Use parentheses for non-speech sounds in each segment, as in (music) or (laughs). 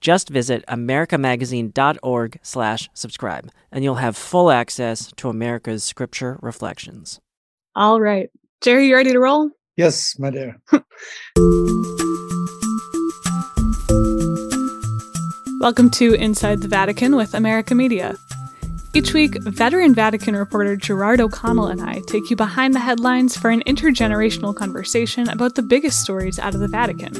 Just visit americamagazine.org slash subscribe, and you'll have full access to America's scripture reflections. All right. Jerry, you ready to roll? Yes, my dear. (laughs) Welcome to Inside the Vatican with America Media. Each week, veteran Vatican reporter Gerard O'Connell and I take you behind the headlines for an intergenerational conversation about the biggest stories out of the Vatican.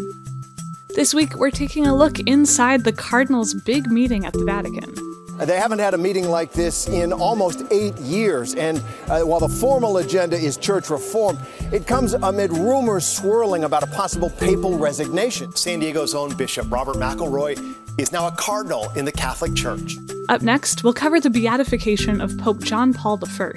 This week, we're taking a look inside the Cardinals' big meeting at the Vatican. They haven't had a meeting like this in almost eight years. And uh, while the formal agenda is church reform, it comes amid rumors swirling about a possible papal resignation. San Diego's own Bishop Robert McElroy is now a cardinal in the Catholic Church. Up next, we'll cover the beatification of Pope John Paul I.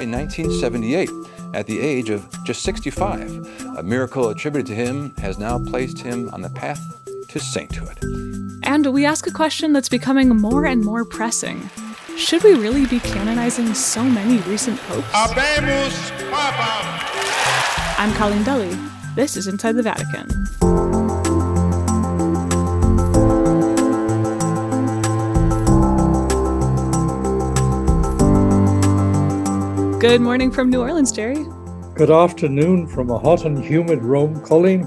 In 1978, at the age of just 65, a miracle attributed to him has now placed him on the path to sainthood. And we ask a question that's becoming more and more pressing. Should we really be canonizing so many recent popes? Habemus Papa! I'm Colleen Dulle. This is Inside the Vatican. Good morning from New Orleans, Jerry. Good afternoon from a hot and humid Rome, Colleen.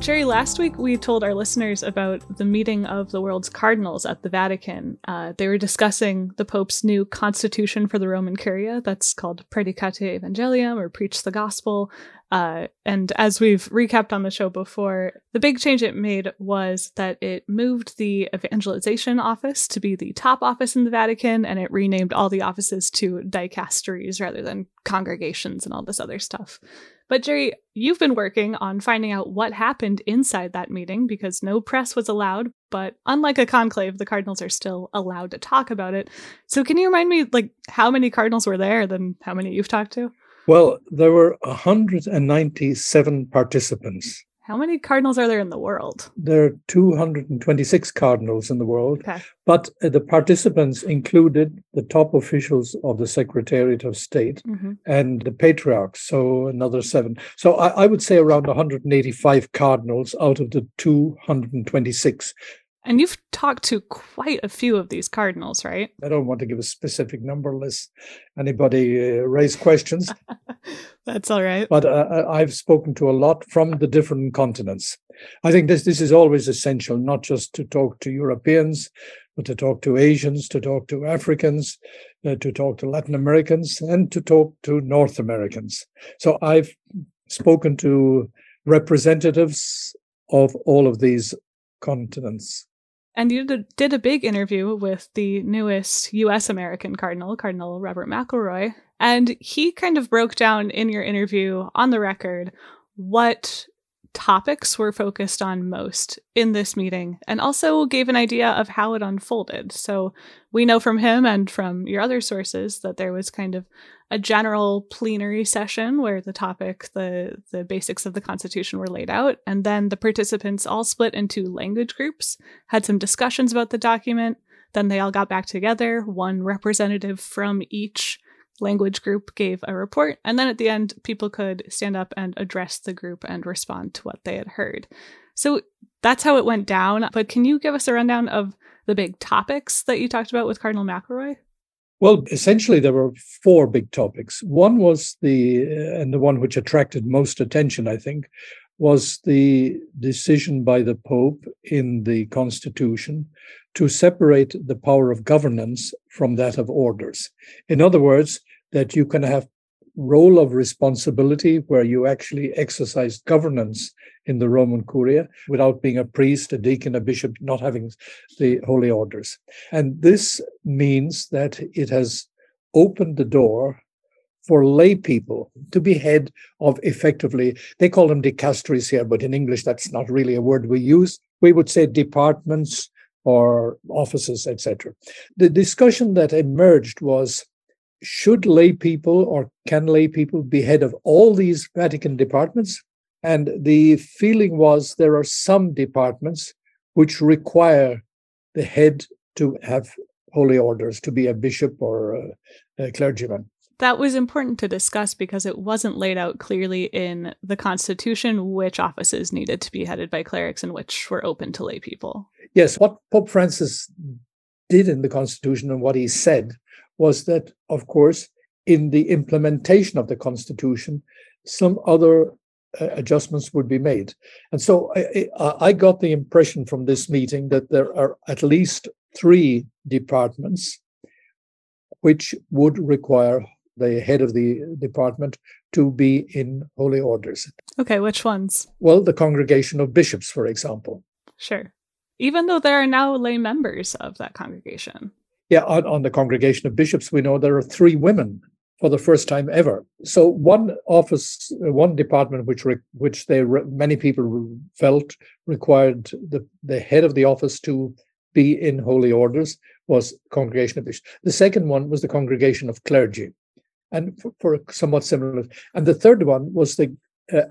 Jerry, last week we told our listeners about the meeting of the world's cardinals at the Vatican. Uh, they were discussing the Pope's new constitution for the Roman Curia that's called Praedicate Evangelium or Preach the Gospel. Uh, and as we've recapped on the show before, the big change it made was that it moved the evangelization office to be the top office in the Vatican, and it renamed all the offices to dicasteries rather than congregations and all this other stuff. But Jerry, you've been working on finding out what happened inside that meeting because no press was allowed, but unlike a conclave, the cardinals are still allowed to talk about it. So can you remind me like how many cardinals were there than how many you've talked to? Well, there were 197 participants. How many cardinals are there in the world? There are 226 cardinals in the world, Okay. but uh, the participants included the top officials of the Secretariat of State hmm and the patriarchs, so another seven. So I, I would say around 185 cardinals out of the 226. And you've talked to quite a few of these cardinals, right? I don't want to give a specific number lest anybody uh, raise questions, (laughs) That's all right. but uh, I- I've spoken to a lot from the different continents. I think this this is always essential, not just to talk to Europeans, but to talk to Asians, to talk to Africans, uh, to talk to Latin Americans, and to talk to North Americans. So I've spoken to representatives of all of these continents. And you did, a big interview with the newest US American cardinal, Cardinal Robert McElroy. And he kind of broke down in your interview on the record what topics were focused on most in this meeting and also gave an idea of how it unfolded. So we know from him and from your other sources that there was kind of a general plenary session where the topic, the the basics of the Constitution were laid out, and then the participants all split into language groups, had some discussions about the document. Then they all got back together. One representative from each language group gave a report, and then at the end, people could stand up and address the group and respond to what they had heard. So that's how it went down. But can you give us a rundown of the big topics that you talked about with Cardinal McElroy? Well, essentially, there were four big topics. One was the, uh, and the one which attracted most attention, I think, was the decision by the Pope in the Constitution to separate the power of governance from that of orders. In other words, that you can have role of responsibility where you actually exercise governance in the Roman Curia without being a priest, a deacon, a bishop, not having the holy orders. And this means that it has opened the door for lay people to be head of effectively, they call them dicasteries here, but in English, that's not really a word we use. We would say departments, or offices, etc. The discussion that emerged was should lay people or can lay people be head of all these Vatican departments? And the feeling was there are some departments which require the head to have holy orders, to be a bishop or a, a clergyman that was important to discuss because it wasn't laid out clearly in the Constitution which offices needed to be headed by clerics and which were open to lay people. Yes, what Pope Francis did in the Constitution and what he said was that, of course, in the implementation of the Constitution, some other uh, adjustments would be made. And so I, I got the impression from this meeting that there are at least three departments which would require the head of the department to be in holy orders. Okay, which ones? Well, the congregation of bishops, for example. Sure. Even though there are now lay members of that congregation. Yeah, on, on the congregation of bishops, we know there are three women for the first time ever. So one office, one department, which re, which they many people felt required the the head of the office to be in holy orders was congregation of bishops. The second one was the congregation of clergy and for, for somewhat similar. And the third one was the uh,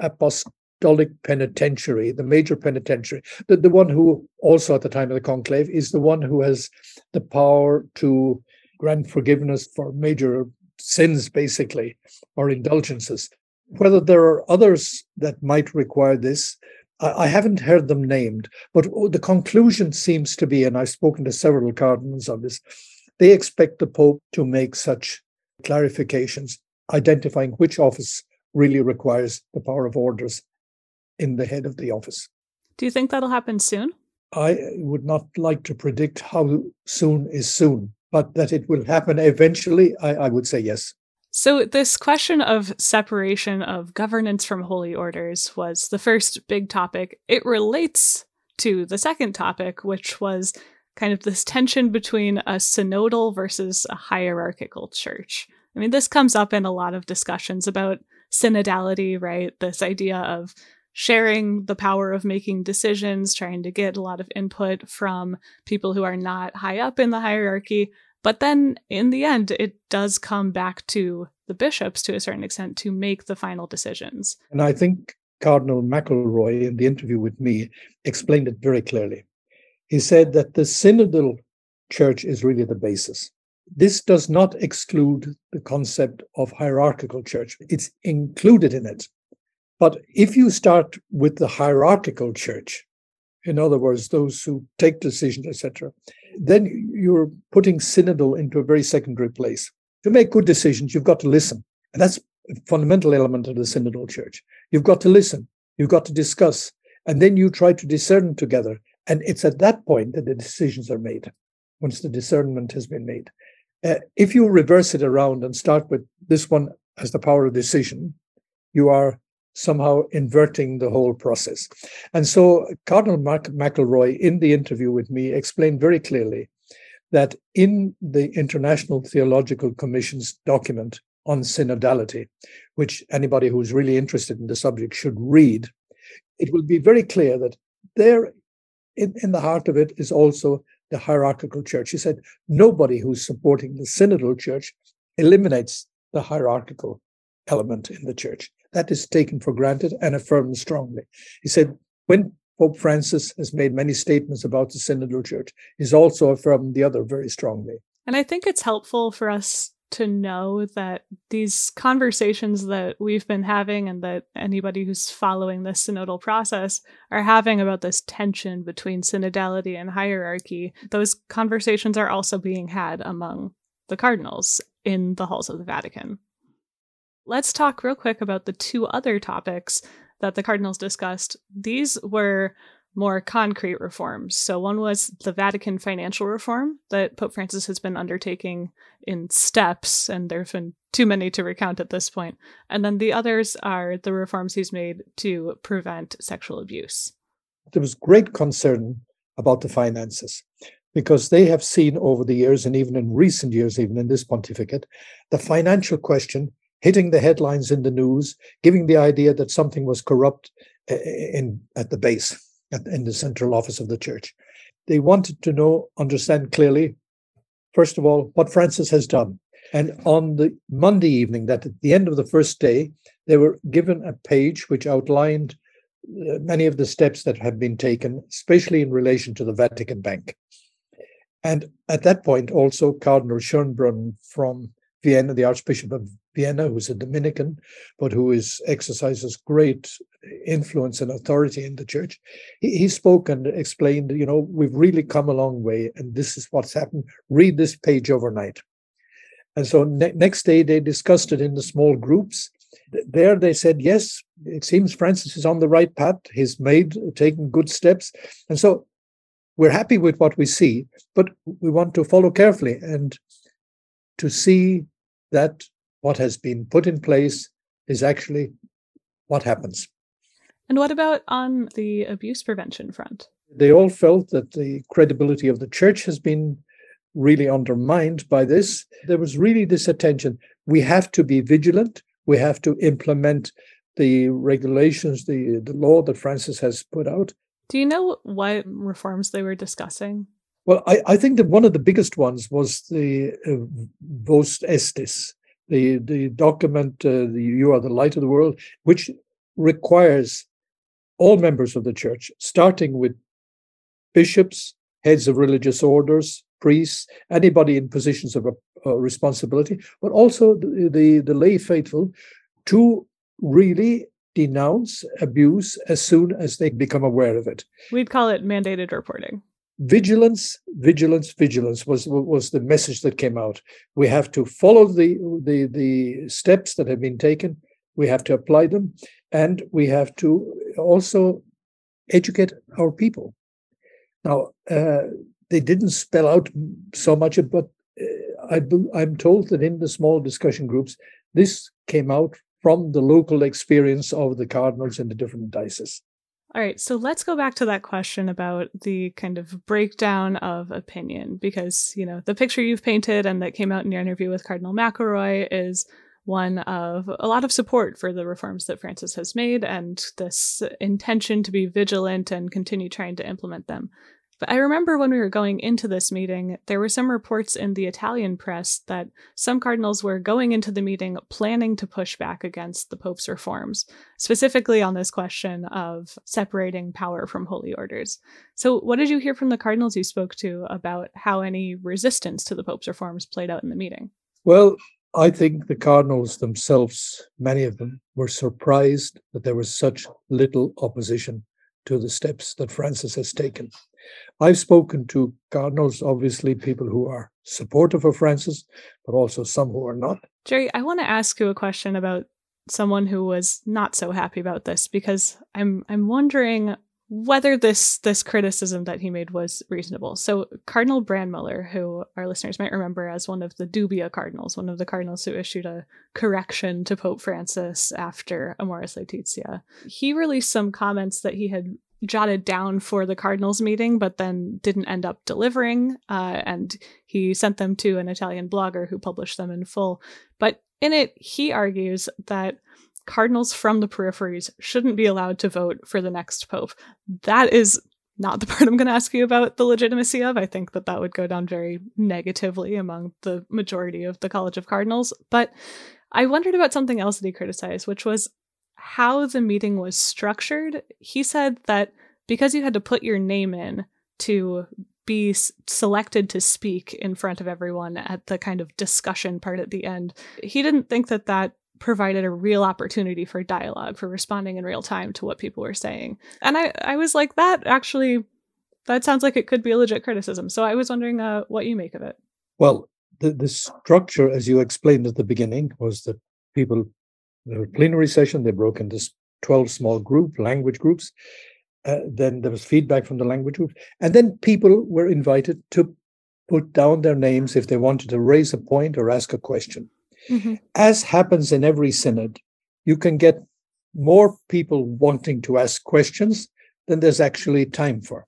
apostolic penitentiary, the major penitentiary, the, the one who also at the time of the conclave is the one who has the power to grant forgiveness for major sins, basically, or indulgences. Whether there are others that might require this, I, I haven't heard them named, but the conclusion seems to be, and I've spoken to several cardinals on this, they expect the Pope to make such clarifications identifying which office really requires the power of orders in the head of the office. Do you think that'll happen soon? I would not like to predict how soon is soon, but that it will happen eventually, I, I would say yes. So, this question of separation of governance from holy orders was the first big topic. It relates to the second topic, which was kind of this tension between a synodal versus a hierarchical church. I mean, this comes up in a lot of discussions about synodality, right? This idea of sharing the power of making decisions, trying to get a lot of input from people who are not high up in the hierarchy. But then in the end, it does come back to the bishops to a certain extent to make the final decisions. And I think Cardinal McElroy, in the interview with me, explained it very clearly he said that the synodal church is really the basis. This does not exclude the concept of hierarchical church, it's included in it. But if you start with the hierarchical church, in other words, those who take decisions, etc., then you're putting synodal into a very secondary place. To make good decisions, you've got to listen. And that's a fundamental element of the synodal church. You've got to listen, you've got to discuss, and then you try to discern together and it's at that point that the decisions are made, once the discernment has been made. Uh, if you reverse it around and start with this one as the power of decision, you are somehow inverting the whole process. And so Cardinal Mark McElroy, in the interview with me, explained very clearly that in the International Theological Commission's document on synodality, which anybody who's really interested in the subject should read, it will be very clear that there in, in the heart of it is also the hierarchical church. He said nobody who's supporting the synodal church eliminates the hierarchical element in the church. That is taken for granted and affirmed strongly. He said when Pope Francis has made many statements about the synodal church, he's also affirmed the other very strongly. And I think it's helpful for us to know that these conversations that we've been having and that anybody who's following the synodal process are having about this tension between synodality and hierarchy, those conversations are also being had among the cardinals in the halls of the Vatican. Let's talk real quick about the two other topics that the cardinals discussed. These were more concrete reforms. So, one was the Vatican financial reform that Pope Francis has been undertaking in steps, and there have been too many to recount at this point. And then the others are the reforms he's made to prevent sexual abuse. There was great concern about the finances because they have seen over the years, and even in recent years, even in this pontificate, the financial question hitting the headlines in the news, giving the idea that something was corrupt eh, in at the base in the central office of the church. they wanted to know, understand clearly, first of all, what Francis has done. And on the Monday evening, that at the end of the first day, they were given a page which outlined uh, many of the steps that have been taken, especially in relation to the Vatican Bank. And at that point, also Cardinal Schönborn from Vienna, the Archbishop of Vienna, who's a Dominican, but who is exercises great influence and authority in the church. He, he spoke and explained, you know, we've really come a long way, and this is what's happened. Read this page overnight. And so ne- next day they discussed it in the small groups. There they said, yes, it seems Francis is on the right path. He's made, taken good steps. And so we're happy with what we see, but we want to follow carefully and to see that what has been put in place is actually what happens. And what about on the abuse prevention front? They all felt that the credibility of the church has been really undermined by this. There was really this attention. We have to be vigilant. We have to implement the regulations, the, the law that Francis has put out. Do you know what reforms they were discussing? Well, I, I think that one of the biggest ones was the uh, Vos Estis, the, the document, uh, the You Are the Light of the World, which requires all members of the church, starting with bishops, heads of religious orders, priests, anybody in positions of uh, responsibility, but also the, the, the lay faithful to really denounce abuse as soon as they become aware of it. We'd call it mandated reporting. Vigilance, vigilance, vigilance was was the message that came out. We have to follow the the the steps that have been taken. We have to apply them, and we have to also educate our people. Now, uh, they didn't spell out so much, but uh, I, I'm told that in the small discussion groups, this came out from the local experience of the cardinals in the different dioceses. All right, so let's go back to that question about the kind of breakdown of opinion, because, you know, the picture you've painted and that came out in your interview with Cardinal McElroy is one of a lot of support for the reforms that Francis has made and this intention to be vigilant and continue trying to implement them. But I remember when we were going into this meeting, there were some reports in the Italian press that some cardinals were going into the meeting planning to push back against the Pope's reforms, specifically on this question of separating power from holy orders. So, what did you hear from the cardinals you spoke to about how any resistance to the Pope's reforms played out in the meeting? Well, I think the cardinals themselves, many of them, were surprised that there was such little opposition to the steps that Francis has taken. I've spoken to cardinals, obviously, people who are supportive of Francis, but also some who are not. Jerry, I want to ask you a question about someone who was not so happy about this because I'm I'm wondering whether this this criticism that he made was reasonable. So Cardinal Brandmüller, who our listeners might remember as one of the dubia cardinals, one of the cardinals who issued a correction to Pope Francis after Amoris Laetitia, he released some comments that he had jotted down for the cardinals meeting but then didn't end up delivering uh, and he sent them to an italian blogger who published them in full but in it he argues that cardinals from the peripheries shouldn't be allowed to vote for the next pope. That is not the (laughs) part I'm going to ask you about the legitimacy of. I think that that would go down very negatively among the majority of the College of Cardinals. But I wondered about something else that he criticized, which was how the meeting was structured. He said that because you had to put your name in to be selected to speak in front of everyone at the kind of discussion part at the end, he didn't think that that provided a real opportunity for dialogue, for responding in real time to what people were saying. And I, I was like, that actually, that sounds like it could be a legit criticism. So I was wondering uh, what you make of it. Well, the, the structure, as you explained at the beginning, was that people, there plenary session, they broke into 12 small group, language groups. Uh, then there was feedback from the language group. And then people were invited to put down their names if they wanted to raise a point or ask a question. Mm-hmm. As happens in every synod, you can get more people wanting to ask questions than there's actually time for.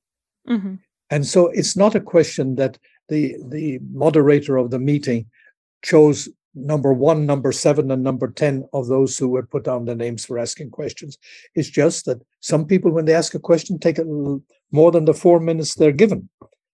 Mm-hmm. And so it's not a question that the the moderator of the meeting chose number one, number seven, and number 10 of those who were put down the names for asking questions. It's just that some people, when they ask a question, take a more than the four minutes they're given.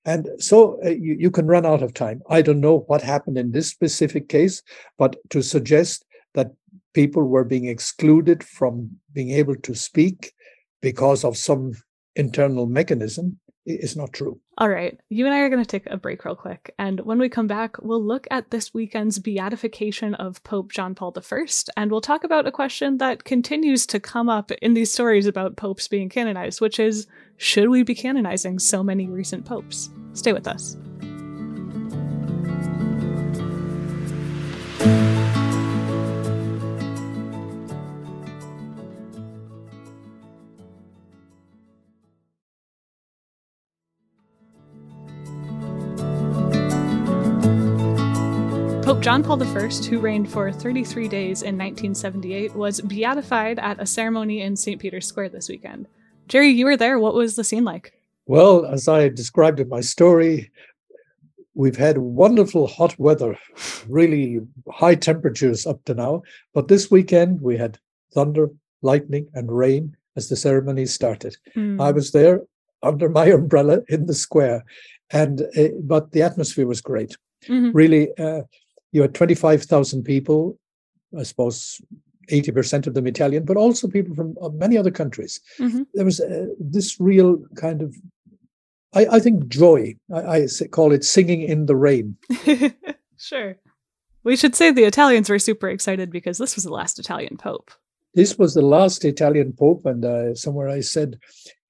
And so uh, you, you can run out of time. I don't know what happened in this specific case, but to suggest that people were being excluded from being able to speak because of some internal mechanism is not true. All right. You and I are going to take a break real quick. And when we come back, we'll look at this weekend's beatification of Pope John Paul I. And we'll talk about a question that continues to come up in these stories about popes being canonized, which is should we be canonizing so many recent popes? Stay with us. John Paul I, who reigned for 33 days in 1978, was beatified at a ceremony in St. Peter's Square this weekend. Jerry, you were there. What was the scene like? Well, as I described in my story, we've had wonderful hot weather, really high temperatures up to now. But this weekend we had thunder, lightning, and rain as the ceremony started. Mm. I was there under my (laughs) umbrella in the square, and uh, but the atmosphere was great. Mm-hmm. Really, uh, you had twenty five thousand people. I suppose 80% of them Italian, but also people from uh, many other countries. Mm-hmm. There was uh, this real kind of, I, I think, joy. I, I, call it singing in the rain. (laughs) sure. We should say the Italians were super excited because this was the last Italian pope. This was the last Italian pope, and uh, somewhere I said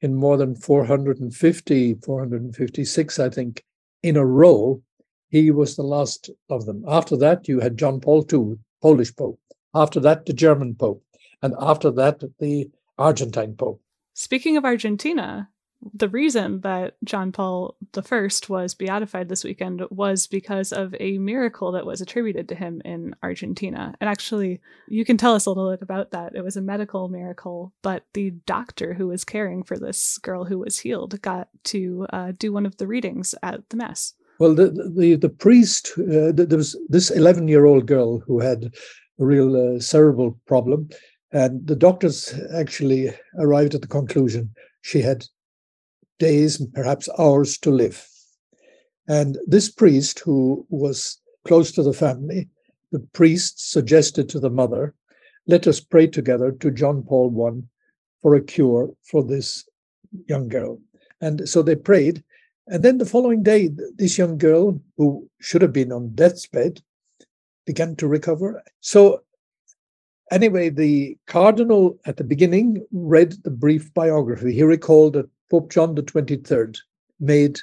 in more than 450, 456, I think, in a row, he was the last of them. After that, you had John Paul II, Polish pope. After that, the German Pope. And after that, the Argentine Pope. Speaking of Argentina, the reason that John Paul I was beatified this weekend was because of a miracle that was attributed to him in Argentina. And actually, you can tell us a little bit about that. It was a medical miracle, but the doctor who was caring for this girl who was healed got to uh, do one of the readings at the Mass. Well, the the, the priest, uh, there was this 11 year old girl who had a real uh, cerebral problem. And the doctors actually arrived at the conclusion she had days, and perhaps hours to live. And this priest, who was close to the family, the priest suggested to the mother, let us pray together to John Paul I for a cure for this young girl. And so they prayed. And then the following day, this young girl, who should have been on death's bed, began to recover. So, anyway, the cardinal at the beginning read the brief biography. He recalled that Pope John the 23rd made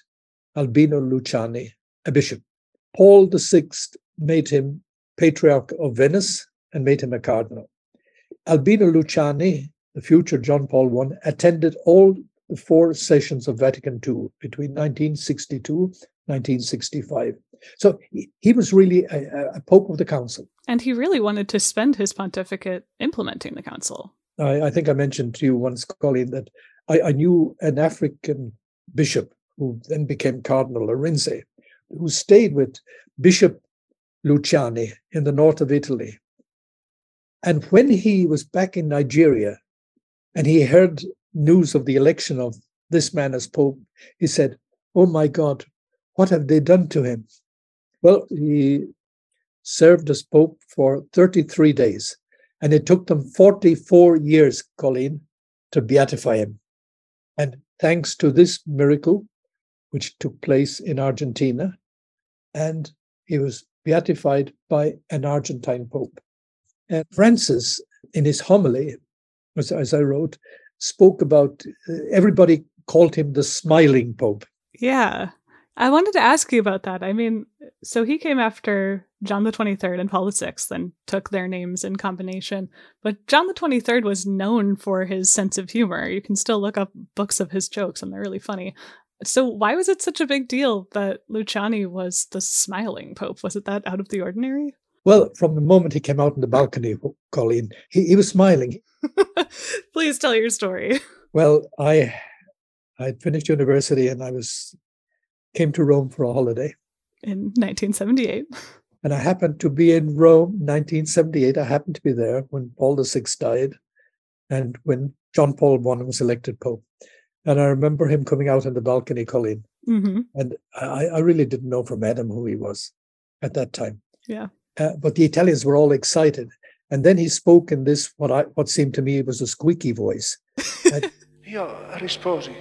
Albino Luciani a bishop. Paul VI made him Patriarch of Venice and made him a cardinal. Albino Luciani, the future John Paul I, attended all the four sessions of Vatican II between 1962 1965. So he was really a, a, pope of the council. And he really wanted to spend his pontificate implementing the council. I, I think I mentioned to you once, Colleen, that I, I, knew an African bishop who then became Cardinal Arinze, who stayed with Bishop Luciani in the north of Italy. And when he was back in Nigeria and he heard news of the election of this man as Pope, he said, Oh my God, what have they done to him? Well, he served as Pope for 33 days, and it took them 44 years, Colleen, to beatify him. And thanks to this miracle, which took place in Argentina, and he was beatified by an Argentine Pope. And Francis, in his homily, as, as I wrote, spoke about uh, everybody called him the smiling Pope. Yeah. I wanted to ask you about that. I mean, so he came after John the 23rd and Paul the 6th and took their names in combination. But John the 23rd was known for his sense of humor. You can still look up books of his jokes and they're really funny. So why was it such a big deal that Luciani was the smiling pope? Was it that out of the ordinary? Well, from the moment he came out on the balcony, Colleen, he, he was smiling. (laughs) Please tell your story. Well, I I finished university and I was came to Rome for a holiday. In 1978. And I happened to be in Rome 1978. I happened to be there when Paul VI died and when John Paul I was elected Pope. And I remember him coming out on the balcony, Colleen, Mm-hmm. And I, I really didn't know from Adam who he was at that time. Yeah. Uh, but the Italians were all excited. And then he spoke in this, what I what seemed to me was a squeaky voice. And (laughs) Io risposi,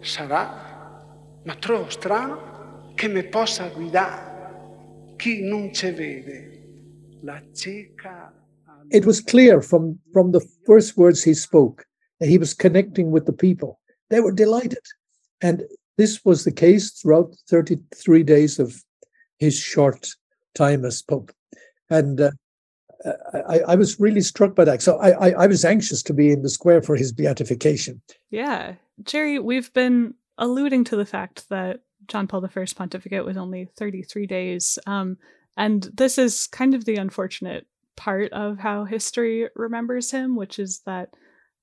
sarà, ma trovo strano che mi possa guidare chi non ci vede, la cieca. it was clear from, from the first words he spoke that he was connecting with the people. They were delighted. And this was the case throughout 33 days of his short time as Pope. And uh, I, I was really struck by that. So I, I, I was anxious to be in the square for his beatification. Yeah. Jerry, we've been alluding to the fact that John Paul I's pontificate was only 33 days. Um, and this is kind of the unfortunate part of how history remembers him, which is that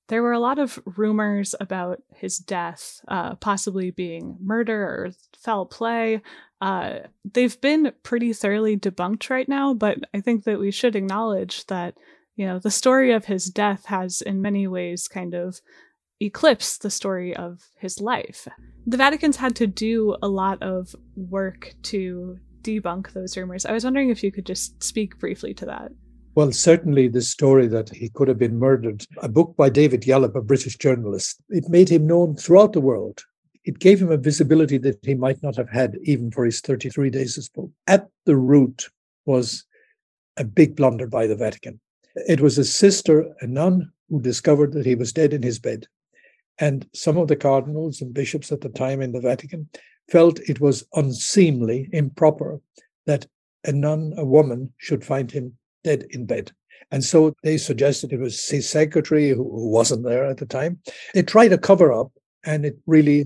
there were a lot of rumors about his death, uh, possibly being murder or foul play. Uh, they've been pretty thoroughly debunked right now, but I think that we should acknowledge that, you know, the story of his death has in many ways kind of eclipsed the story of his life. The Vatican's had to do a lot of work to debunk those rumors. I was wondering if you could just speak briefly to that. Well, certainly the story that he could have been murdered, a book by David Yallop, a British journalist, it made him known throughout the world. It gave him a visibility that he might not have had even for his 33 days as Pope. At the root was a big blunder by the Vatican. It was a sister, a nun, who discovered that he was dead in his bed. And some of the cardinals and bishops at the time in the Vatican felt it was unseemly, improper, that a nun, a woman, should find him dead in bed. And so they suggested it was his secretary who, wasn't there at the time. They tried to cover up, and it really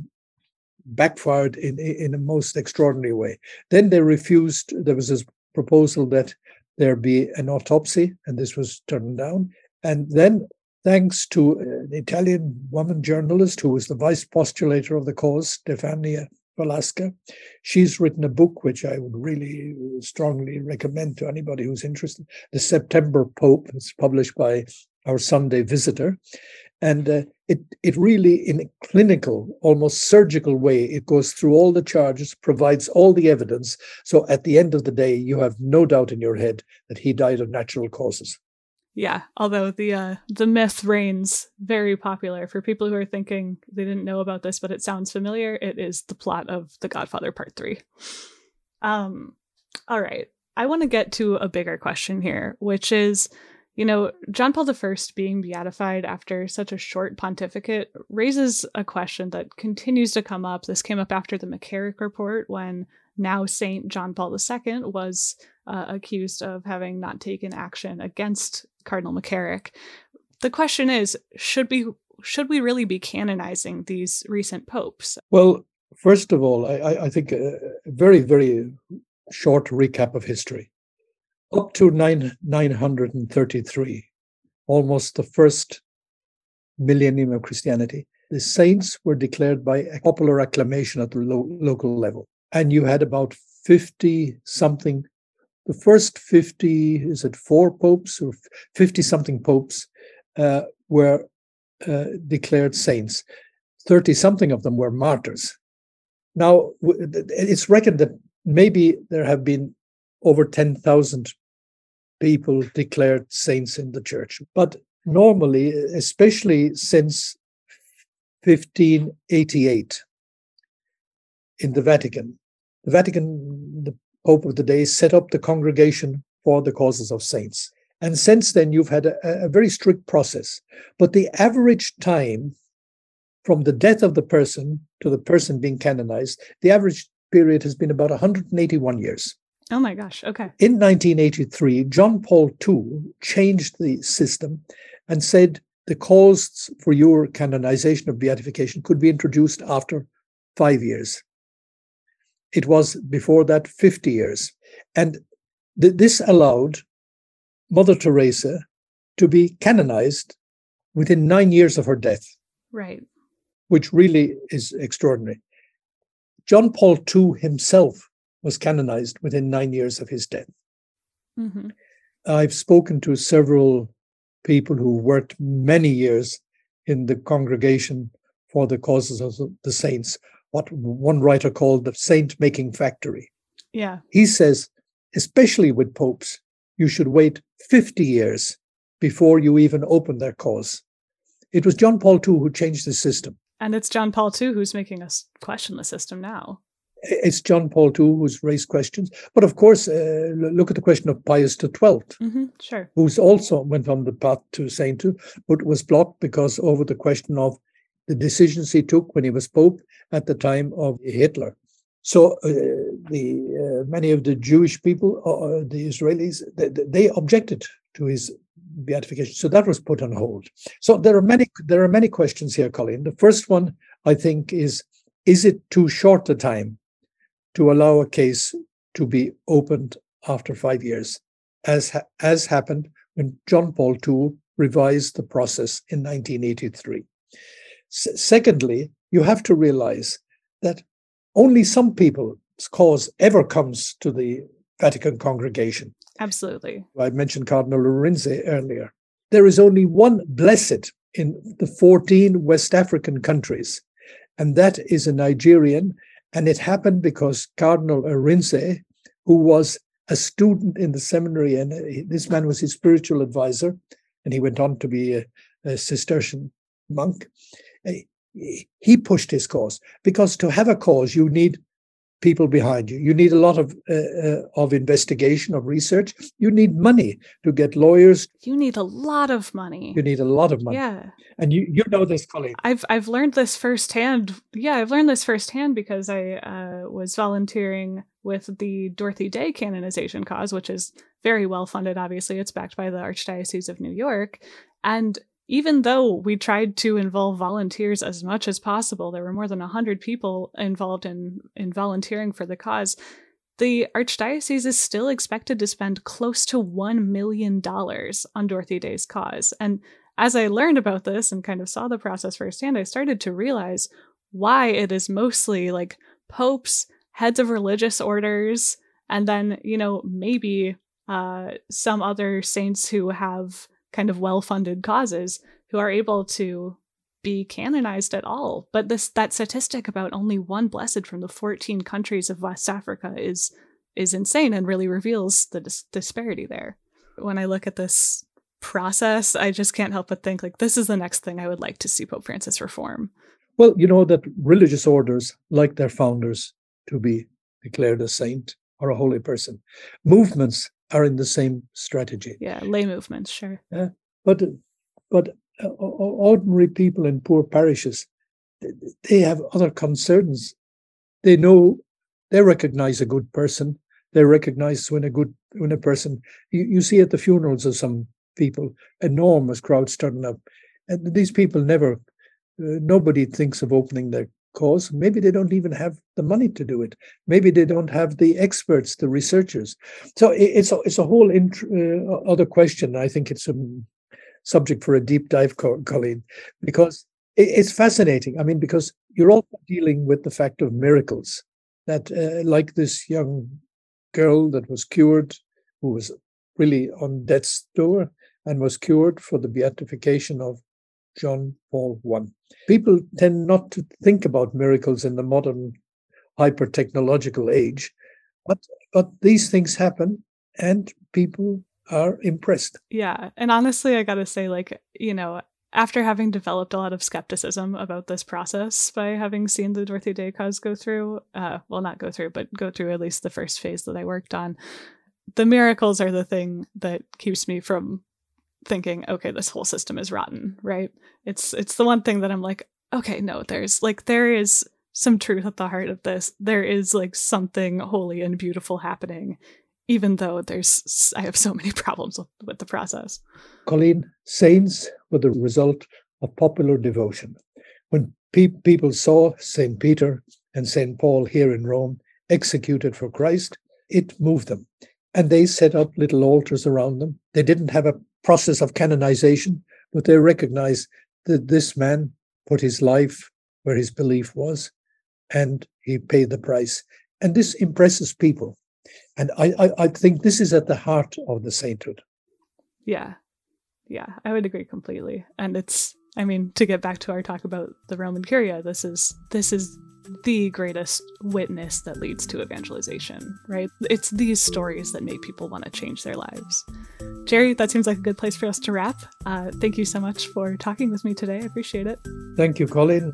backfired in, in a most extraordinary way. Then they refused, there was this proposal that there be an autopsy, and this was turned down. And then, thanks to an Italian woman journalist who was the vice postulator of the cause, Stefania Falasca, she's written a book which I would really strongly recommend to anybody who's interested. The September Pope. It's published by our Sunday Visitor, and uh, it it really, in a clinical, almost surgical way, it goes through all the charges, provides all the evidence. So at the end of the day, you have no doubt in your head that he died of natural causes. Yeah, although the uh, the myth reigns very popular for people who are thinking they didn't know about this, but it sounds familiar. It is the plot of The Godfather Part Three. Um, all right, I want to get to a bigger question here, which is, you know, John Paul I being beatified after such a short pontificate raises a question that continues to come up. This came up after the McCarrick report when now Saint John Paul II was uh, accused of having not taken action against Cardinal McCarrick. The question is, should we should we really be canonizing these recent popes? Well, first of all, I, I think a very, very short recap of history. Up to nine, 933, almost the first millennium of Christianity, the saints were declared by popular acclamation at the lo- local level. And you had about 50 something the first 50, is it four popes or 50 something popes uh, were uh, declared saints. 30 something of them were martyrs. Now, it's reckoned that maybe there have been over 10,000 people declared saints in the church. But normally, especially since 1588 in the Vatican, the Vatican, the Pope of the day set up the congregation for the causes of saints. And since then, you've had a, a very strict process. But the average time from the death of the person to the person being canonized, the average period has been about 181 years. Oh my gosh. Okay. In 1983, John Paul II changed the system and said the cause for your canonization of beatification could be introduced after five years. It was before that 50 years. And th- this allowed Mother Teresa to be canonized within nine years of her death. Right. Which really is extraordinary. John Paul II himself was canonized within nine years of his death. Mm-hmm. I've spoken to several people who worked many years in the congregation for the causes of the saints what one writer called the saint making factory. Yeah. He says, especially with popes, you should wait 50 years before you even open their cause. It was John Paul II who changed the system. And it's John Paul II who's making us question the system now. It's John Paul II who's raised questions. But of course, uh, look at the question of Pius XII, mm-hmm, sure. who's also went on the path to sainthood, but was blocked because over the question of the decisions he took when he was Pope at the time of Hitler. So uh, the uh, many of the Jewish people, uh, the Israelis, they, they, objected to his beatification. So that was put on hold. So there are many there are many questions here, Colleen. The first one I think is: Is it too short a time to allow a case to be opened after five years, as ha- as happened when John Paul II revised the process in 1983? S- secondly, you have to realize that only some people's cause ever comes to the Vatican congregation. Absolutely. I mentioned Cardinal Arinze earlier. There is only one blessed in the 14 West African countries, and that is a Nigerian. And it happened because Cardinal Arinze, who was a student in the seminary, and this man was his spiritual advisor, and he went on to be a, a Cistercian monk. He pushed his cause because to have a cause, you need people behind you. You need a lot of uh, uh, of investigation, of research. You need money to get lawyers. You need a lot of money. You need a lot of money. Yeah. And you you know this, Colleen. I've I've learned this firsthand. Yeah, I've learned this firsthand because I uh, was volunteering with the Dorothy Day canonization cause, which is very well funded. Obviously, it's backed by the Archdiocese of New York, and even though we tried to involve volunteers as much as possible, there were more than 100 people involved in, in volunteering for the cause. The Archdiocese is still expected to spend close to $1 million on Dorothy Day's cause. And as I learned about this and kind of saw the process firsthand, I started to realize why it is mostly like popes, heads of religious orders, and then, you know, maybe uh, some other saints who have kind of well-funded causes who are able to be canonized at all. But this that statistic about only one blessed from the 14 countries of West Africa is is insane and really reveals the dis- disparity there. When I look at this process, I just can't help but think like this is the next thing I would like to see Pope Francis reform. Well, you know that religious orders like their founders to be declared a saint or a holy person. Movements are in the same strategy. Yeah, lay movements, sure. Yeah, but but uh, ordinary people in poor parishes, they have other concerns. They know they recognize a good person. They recognize when a good when a person you, you see at the funerals of some people enormous crowds turning up, and these people never uh, nobody thinks of opening their cause. Maybe they don't even have the money to do it. Maybe they don't have the experts, the researchers. So it's a, it's a whole int- uh, other question. I think it's a subject for a deep dive, Colleen, because it's fascinating. I mean, because you're all dealing with the fact of miracles that, uh, like this young girl that was cured, who was really on death's door and was cured for the beatification of John Paul I. People tend not to think about miracles in the modern hyper technological age, but but these things happen and people are impressed. Yeah. And honestly, I got to say, like, you know, after having developed a lot of skepticism about this process by having seen the Dorothy Day cause go through, uh, well, not go through, but go through at least the first phase that I worked on, the miracles are the thing that keeps me from thinking, okay, this whole system is rotten, right? It's it's the one thing that I'm like, okay, no, there's like there is some truth at the heart of this. There is like something holy and beautiful happening, even though there's I have so many (laughs) problems with, with the process. Colleen, saints were the result of popular devotion. When pe- people saw Saint Peter and Saint Paul here in Rome executed for Christ, it moved them. And they set up little altars around them. They didn't have a process of canonization, but they recognize that this man put his life where his belief was and he paid the price. And this impresses people. And I, I, I think this is at the heart of the sainthood. Yeah. Yeah, I would agree completely. And it's I mean, to get back to our talk about the Roman Curia, this is this is the greatest witness that leads to evangelization, right? It's these stories that make people want to change their lives. Jerry, that seems like a good place for us to wrap. Uh, thank you so much for talking with me today. I appreciate it. Thank you, Colin.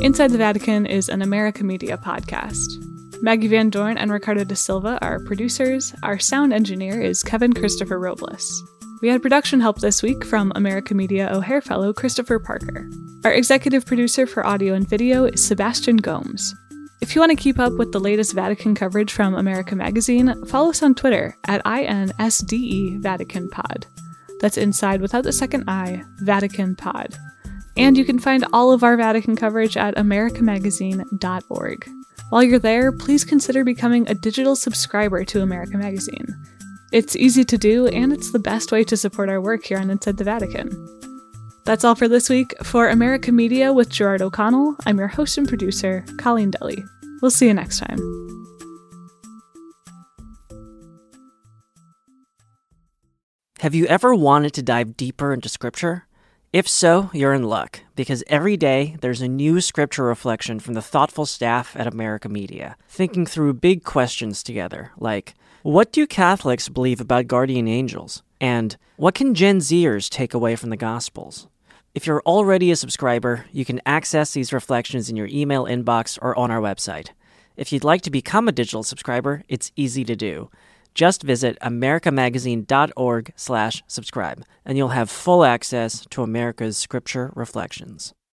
Inside the Vatican is an America Media podcast. Maggie Van Dorn and Ricardo da Silva are producers. Our sound engineer is Kevin Christopher Robles. We had production help this week from America Media O'Hare Fellow Christopher Parker. Our executive producer for audio and video is Sebastian Gomes. If you want to keep up with the latest Vatican coverage from America Magazine, follow us on Twitter at INSDE Vatican Pod. That's inside without the second I, Vatican Pod. And you can find all of our Vatican coverage at americamagazine.org. While you're there, please consider becoming a digital subscriber to America Magazine. It's easy to do, and it's the best way to support our work here on Inside the Vatican. That's all for this week. For America Media with Gerard O'Connell, I'm your host and producer, Colleen Dulle. We'll see you next time. Have you ever wanted to dive deeper into Scripture? If so, you're in luck, because every day there's a new Scripture reflection from the thoughtful staff at America Media, thinking through big questions together, like what do Catholics believe about guardian angels? And what can Gen Zers take away from the Gospels? If you're already a subscriber, you can access these reflections in your email inbox or on our website. If you'd like to become a digital subscriber, it's easy to do. Just visit americamagazine.org/subscribe and you'll have full access to America's scripture reflections.